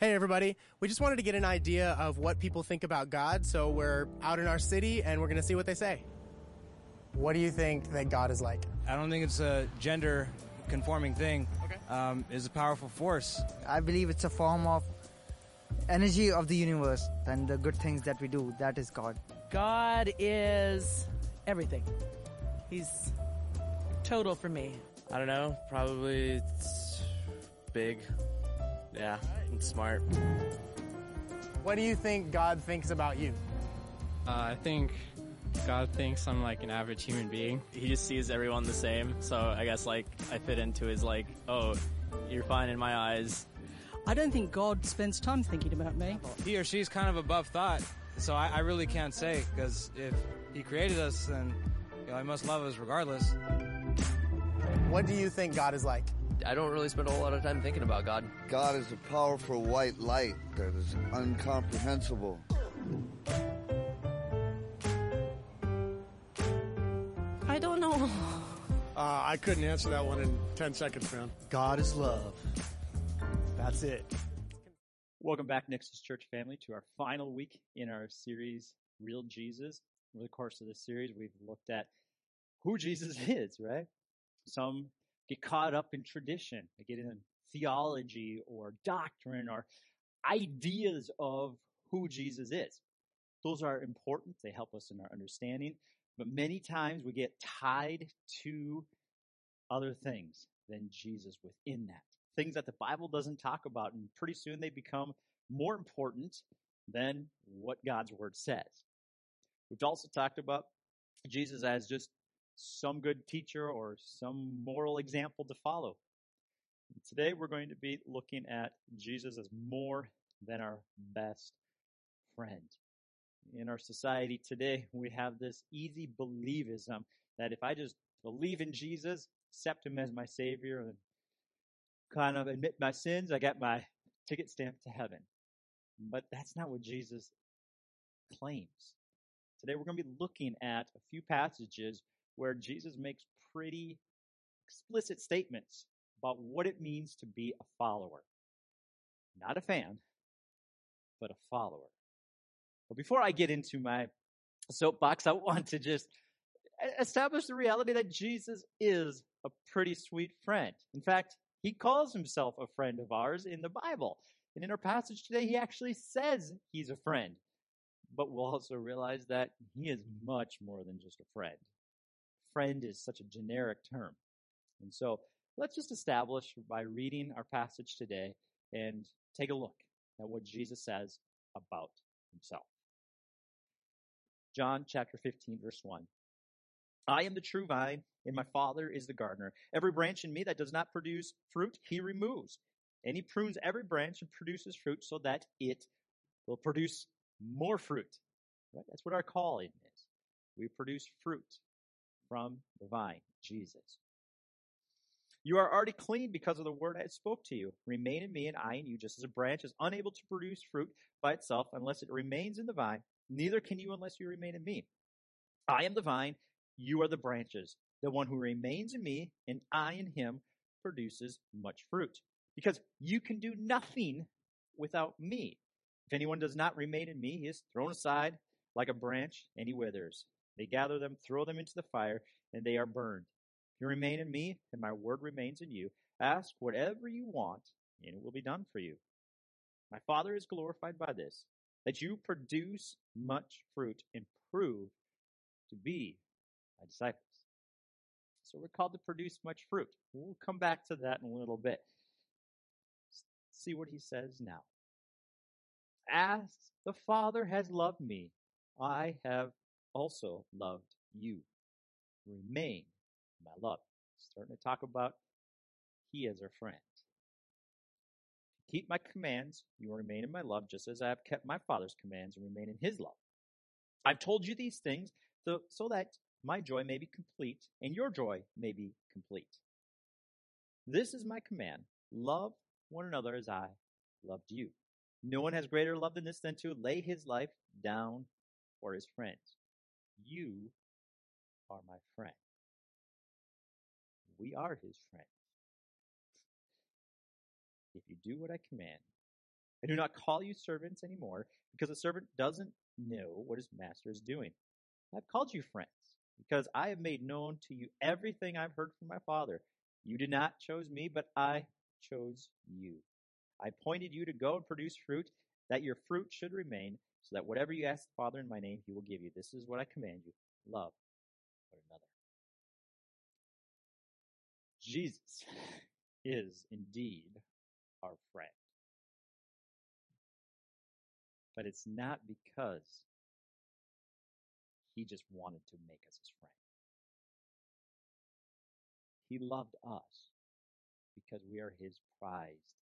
Hey, everybody. We just wanted to get an idea of what people think about God, so we're out in our city and we're going to see what they say. What do you think that God is like? I don't think it's a gender conforming thing. Okay. Um, it's a powerful force. I believe it's a form of energy of the universe and the good things that we do. That is God. God is everything. He's total for me. I don't know. Probably it's big. Yeah, and smart. What do you think God thinks about you? Uh, I think God thinks I'm like an average human being. He just sees everyone the same. So I guess like I fit into his like, oh, you're fine in my eyes. I don't think God spends time thinking about me. He or she's kind of above thought, so I, I really can't say because if he created us, then you know, he must love us regardless. What do you think God is like? I don't really spend a whole lot of time thinking about God. God is a powerful white light that is incomprehensible. I don't know. Uh, I couldn't answer that one in 10 seconds, man. God is love. That's it. Welcome back, Nexus Church family, to our final week in our series, Real Jesus. Over the course of this series, we've looked at who Jesus is, right? Some get caught up in tradition, they get in theology or doctrine or ideas of who Jesus is. Those are important, they help us in our understanding, but many times we get tied to other things than Jesus within that things that the Bible doesn't talk about, and pretty soon they become more important than what God's Word says. We've also talked about Jesus as just some good teacher or some moral example to follow. Today we're going to be looking at Jesus as more than our best friend. In our society today, we have this easy believism that if I just believe in Jesus, accept him as my savior, and kind of admit my sins, I got my ticket stamped to heaven. But that's not what Jesus claims. Today we're going to be looking at a few passages where Jesus makes pretty explicit statements about what it means to be a follower. Not a fan, but a follower. But before I get into my soapbox, I want to just establish the reality that Jesus is a pretty sweet friend. In fact, he calls himself a friend of ours in the Bible. And in our passage today, he actually says he's a friend. But we'll also realize that he is much more than just a friend. Friend is such a generic term. And so let's just establish by reading our passage today and take a look at what Jesus says about himself. John chapter 15, verse 1. I am the true vine, and my Father is the gardener. Every branch in me that does not produce fruit, he removes. And he prunes every branch and produces fruit so that it will produce more fruit. Right? That's what our calling is. We produce fruit from the vine, Jesus. You are already clean because of the word I spoke to you. Remain in me and I in you, just as a branch is unable to produce fruit by itself unless it remains in the vine. Neither can you unless you remain in me. I am the vine, you are the branches. The one who remains in me and I in him produces much fruit. Because you can do nothing without me. If anyone does not remain in me, he is thrown aside like a branch and he withers. They gather them, throw them into the fire, and they are burned. You remain in me and my word remains in you, ask whatever you want and it will be done for you. My Father is glorified by this, that you produce much fruit and prove to be my disciples. So we're called to produce much fruit. We'll come back to that in a little bit. See what he says now. As the Father has loved me, I have also loved you. Remain my love. Starting to talk about he as our friend. Keep my commands, you will remain in my love, just as I have kept my Father's commands and remain in his love. I've told you these things so, so that my joy may be complete and your joy may be complete. This is my command. Love one another as I loved you. No one has greater love than this than to lay his life down for his friends. You are my friend. We are his friends. If you do what I command, I do not call you servants anymore, because a servant doesn't know what his master is doing. I've called you friends, because I have made known to you everything I've heard from my Father. You did not choose me, but I chose you. I appointed you to go and produce fruit, that your fruit should remain, so that whatever you ask the Father in my name, he will give you. This is what I command you love one another. Jesus is indeed our friend. But it's not because he just wanted to make us his friend. He loved us because we are his prized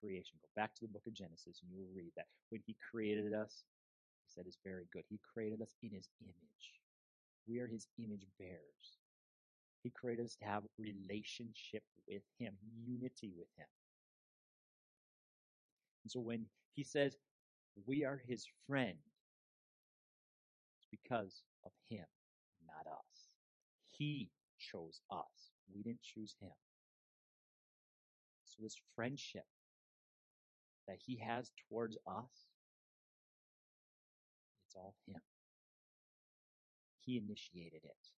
creation. Go back to the book of Genesis and you will read that when he created us, he said it's very good. He created us in his image. We are his image bearers. He created us to have relationship with him, unity with him. And so when he says we are his friend, it's because of him, not us. He chose us. We didn't choose him. So this friendship that he has towards us, it's all him. He initiated it.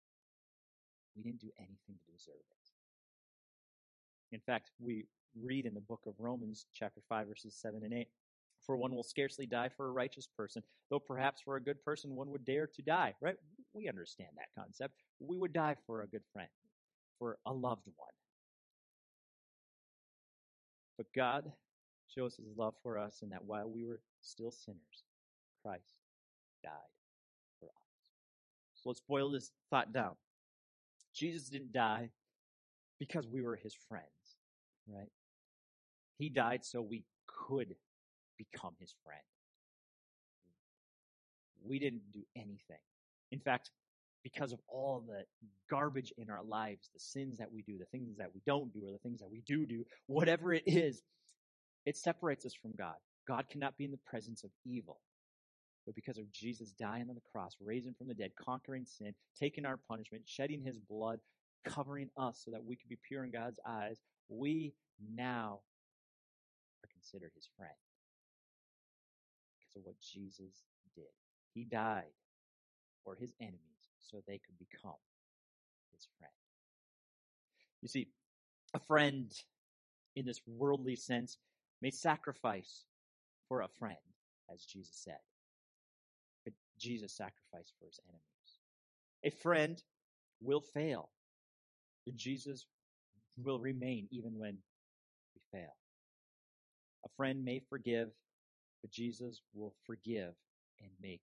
We didn't do anything to deserve it. In fact, we read in the book of Romans, chapter 5, verses 7 and 8 For one will scarcely die for a righteous person, though perhaps for a good person one would dare to die, right? We understand that concept. We would die for a good friend, for a loved one. But God shows his love for us in that while we were still sinners, Christ died for us. So let's boil this thought down. Jesus didn't die because we were his friends, right? He died so we could become his friend. We didn't do anything. In fact, because of all the garbage in our lives, the sins that we do, the things that we don't do, or the things that we do do, whatever it is, it separates us from God. God cannot be in the presence of evil. But because of Jesus dying on the cross, raising from the dead, conquering sin, taking our punishment, shedding his blood, covering us so that we could be pure in God's eyes, we now are considered his friend. Because of what Jesus did. He died for his enemies so they could become his friend. You see, a friend in this worldly sense may sacrifice for a friend, as Jesus said. Jesus sacrificed for his enemies. A friend will fail. But Jesus will remain even when we fail. A friend may forgive, but Jesus will forgive and make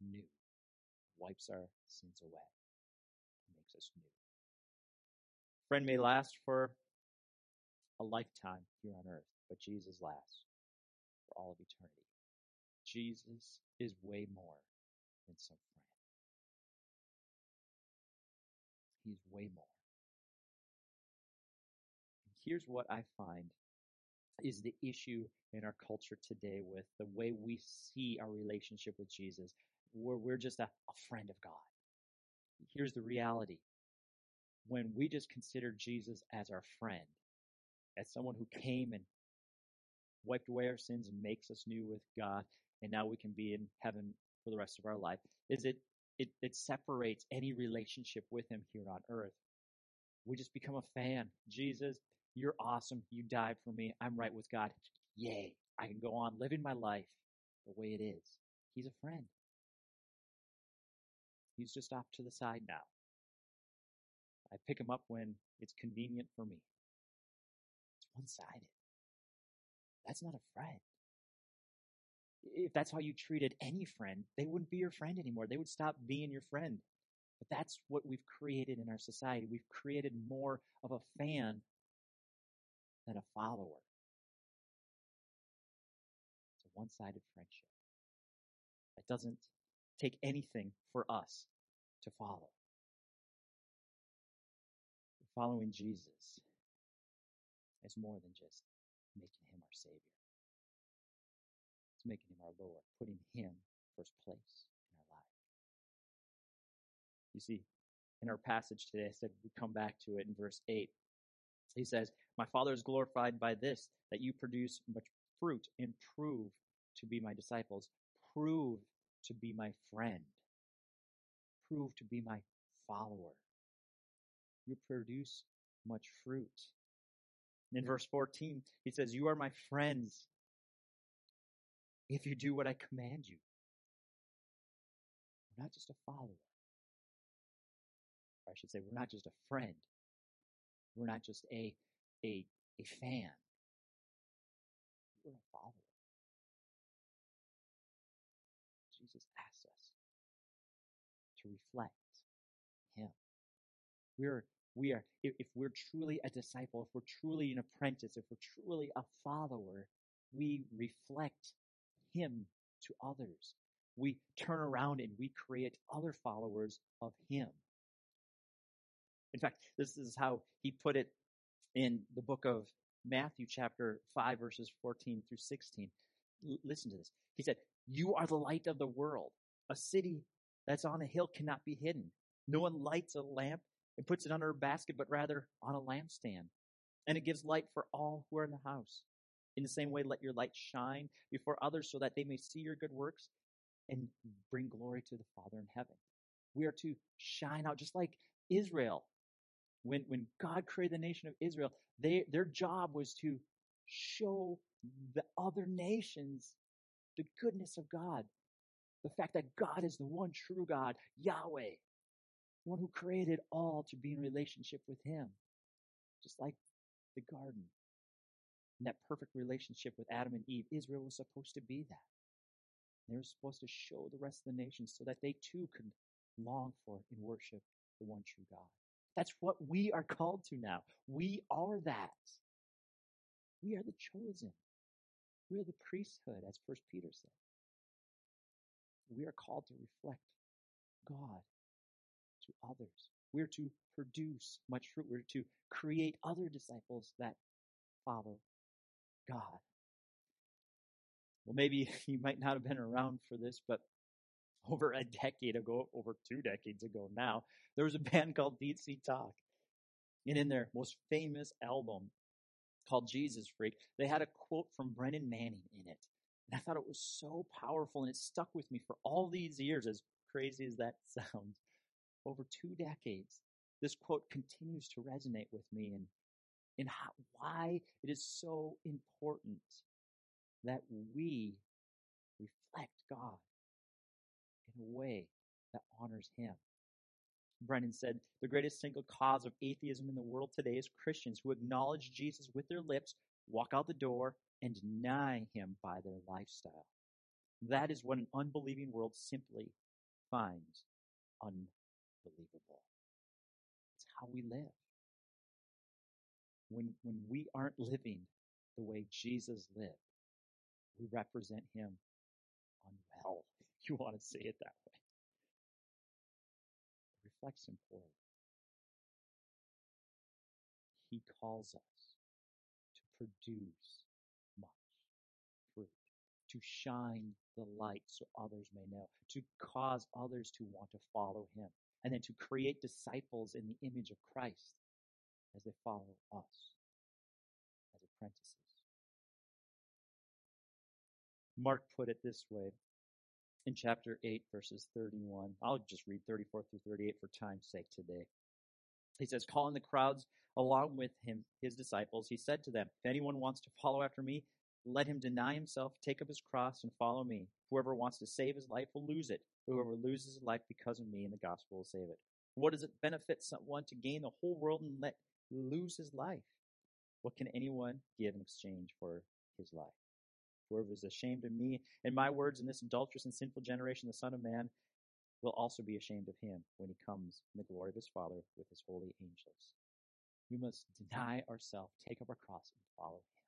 new. Wipes our sins away. Makes us new. Friend may last for a lifetime here on earth, but Jesus lasts for all of eternity. Jesus is way more than some friend. He's way more. And here's what I find is the issue in our culture today with the way we see our relationship with Jesus, where we're just a, a friend of God. Here's the reality. When we just consider Jesus as our friend, as someone who came and wiped away our sins and makes us new with God, and now we can be in heaven for the rest of our life, is it it, it separates any relationship with him here on earth. We just become a fan. Jesus, you're awesome. You died for me. I'm right with God. Yay. I can go on living my life the way it is. He's a friend. He's just off to the side now. I pick him up when it's convenient for me. It's one sided. That's not a friend. If that's how you treated any friend, they wouldn't be your friend anymore. They would stop being your friend. But that's what we've created in our society. We've created more of a fan than a follower. It's a one sided friendship that doesn't take anything for us to follow. Following Jesus is more than just making him our Savior. Making him our Lord, putting him first place in our life. You see, in our passage today, I said we come back to it in verse 8. He says, My Father is glorified by this, that you produce much fruit and prove to be my disciples. Prove to be my friend. Prove to be my follower. You produce much fruit. In verse 14, he says, You are my friends if you do what I command you. We're not just a follower. Or I should say, we're not just a friend. We're not just a, a, a fan. We're a follower. Jesus asks us to reflect Him. We're we are if, if we're truly a disciple, if we're truly an apprentice, if we're truly a follower, we reflect Him to others. We turn around and we create other followers of Him. In fact, this is how he put it in the book of Matthew, chapter 5, verses 14 through 16. L- listen to this. He said, You are the light of the world. A city that's on a hill cannot be hidden. No one lights a lamp and puts it under a basket, but rather on a lampstand. And it gives light for all who are in the house. In the same way, let your light shine before others so that they may see your good works and bring glory to the Father in heaven. We are to shine out just like Israel. When, when God created the nation of Israel, they, their job was to show the other nations the goodness of God. The fact that God is the one true God, Yahweh, one who created all to be in relationship with Him. Just like the garden. And that perfect relationship with Adam and Eve, Israel was supposed to be that. They were supposed to show the rest of the nations so that they too could long for and worship the one true God. That's what we are called to now. We are that. We are the chosen. We are the priesthood, as First Peter said. We are called to reflect God to others. We're to produce much fruit. We're to create other disciples that follow God. Well, maybe you might not have been around for this, but over a decade ago, over two decades ago now, there was a band called DC Talk. And in their most famous album called Jesus Freak, they had a quote from Brennan Manning in it. And I thought it was so powerful and it stuck with me for all these years, as crazy as that sounds. Over two decades, this quote continues to resonate with me and, and how, why it is so important that we reflect God in a way that honors Him. Brennan said, The greatest single cause of atheism in the world today is Christians who acknowledge Jesus with their lips, walk out the door, and deny Him by their lifestyle. That is what an unbelieving world simply finds unbelievable. It's how we live. When, when we aren't living the way Jesus lived, we represent him unwell. You want to say it that way. It reflects him poorly. He calls us to produce much fruit, to shine the light so others may know, to cause others to want to follow him, and then to create disciples in the image of Christ as they follow us as apprentices. Mark put it this way in chapter 8, verses 31. I'll just read 34 through 38 for time's sake today. He says, Calling the crowds along with him, his disciples, he said to them, If anyone wants to follow after me, let him deny himself, take up his cross, and follow me. Whoever wants to save his life will lose it. Whoever loses his life because of me and the gospel will save it. What does it benefit someone to gain the whole world and let lose his life? What can anyone give in exchange for his life? Whoever is ashamed of me and my words in this adulterous and sinful generation, the Son of Man will also be ashamed of him when he comes in the glory of his Father with his holy angels. We must deny ourselves, take up our cross, and follow him.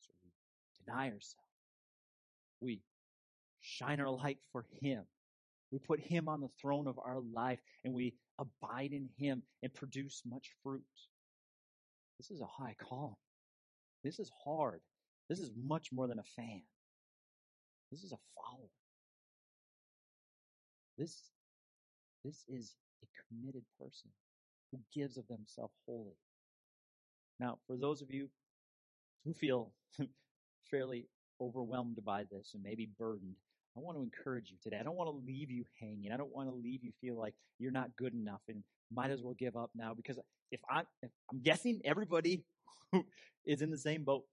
So we deny ourselves. We shine our light for him. We put him on the throne of our life and we abide in him and produce much fruit. This is a high calling. This is hard. This is much more than a fan. This is a follower. This, this is a committed person who gives of themselves wholly. Now, for those of you who feel fairly overwhelmed by this and maybe burdened, I want to encourage you today. I don't want to leave you hanging. I don't want to leave you feel like you're not good enough and might as well give up now because if I if I'm guessing everybody is in the same boat.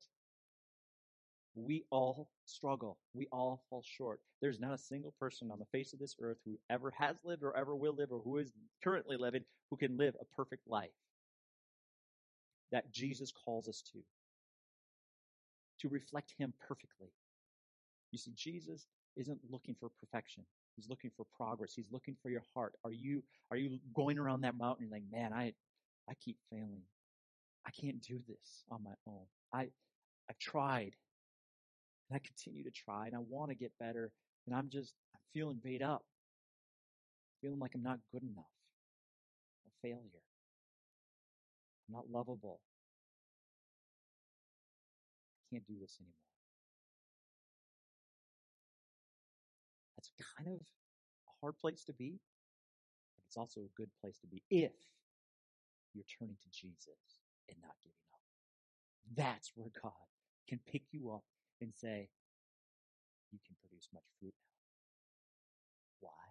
We all struggle. We all fall short. There's not a single person on the face of this earth who ever has lived or ever will live or who is currently living who can live a perfect life that Jesus calls us to. To reflect Him perfectly. You see, Jesus isn't looking for perfection. He's looking for progress. He's looking for your heart. Are you are you going around that mountain like, man, I I keep failing. I can't do this on my own. I I've tried. And I continue to try and I want to get better. And I'm just I'm feeling beat up. Feeling like I'm not good enough. A failure. I'm not lovable. I can't do this anymore. Kind of a hard place to be, but it's also a good place to be if you're turning to Jesus and not giving up. That's where God can pick you up and say, You can produce much fruit now. Why?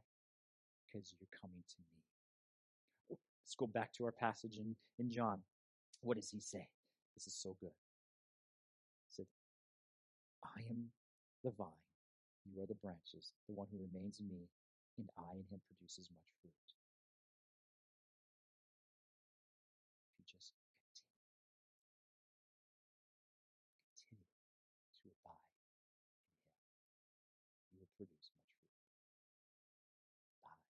Because you're coming to me. Let's go back to our passage in, in John. What does he say? This is so good. He said, I am the vine, you are the branches. The one who remains in me, and I in him produces much fruit. If you just continue, continue to abide in him, you will produce much fruit. Abide.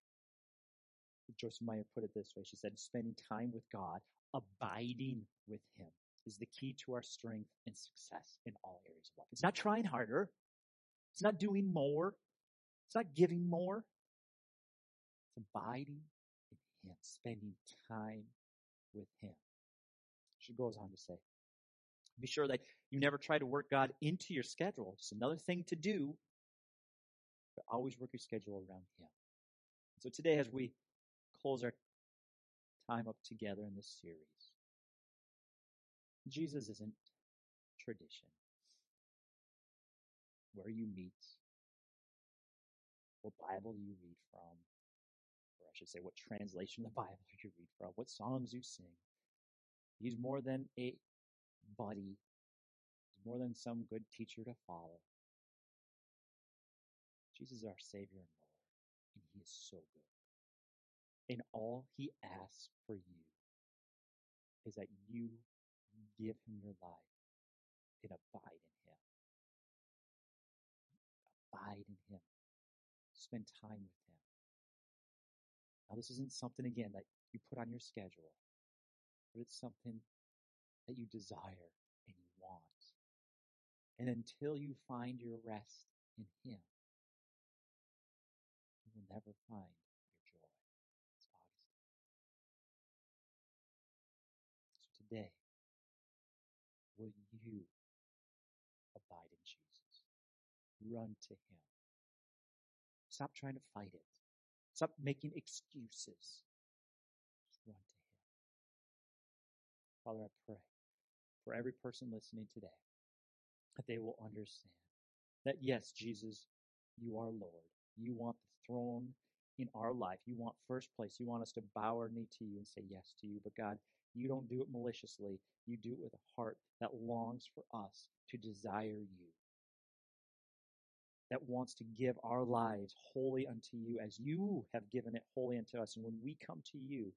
Joyce Meyer put it this way. She said, spending time with God, abiding with him is the key to our strength and success in all areas of life. It's not trying harder. It's not doing more. It's not giving more. It's abiding in Him, spending time with Him. She goes on to say, be sure that you never try to work God into your schedule. It's another thing to do, but always work your schedule around Him. So today, as we close our time up together in this series, Jesus isn't tradition where you meet, what Bible do you read from, or I should say, what translation of the Bible do you read from, what songs you sing. He's more than a buddy, he's more than some good teacher to follow. Jesus is our Savior and Lord, and He is so good. And all He asks for you is that you give Him your life and abide in Him abide in Him. Spend time with Him. Now, this isn't something, again, that you put on your schedule, but it's something that you desire and you want. And until you find your rest in Him, you will never find your joy. It's Augustine. So today, will you abide in Jesus? Run to Him. Stop trying to fight it. Stop making excuses. Just run to Him. Father, I pray for every person listening today that they will understand that yes, Jesus, you are Lord. You want the throne in our life. You want first place. You want us to bow our knee to you and say yes to you. But God, you don't do it maliciously. You do it with a heart that longs for us to desire you that wants to give our lives wholly unto you as you have given it wholly unto us. And when we come to you,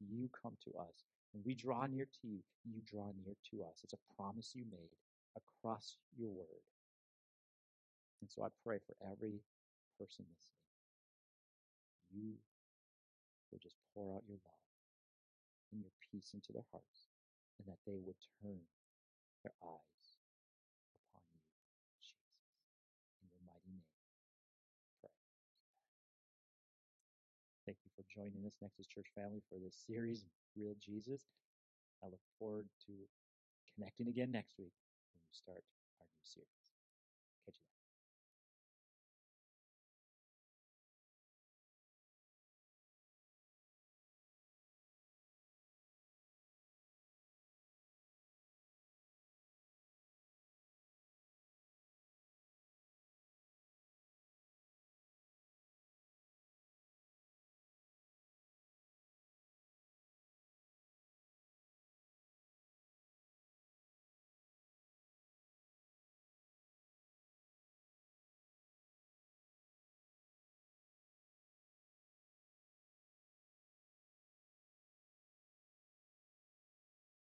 you come to us. When we draw near to you, you draw near to us. It's a promise you made across your word. And so I pray for every person listening. You will just pour out your love and your peace into their hearts, and that they would turn their eyes joining us, Nexus Church family, for this series, Real Jesus. I look forward to connecting again next week when we start our new series.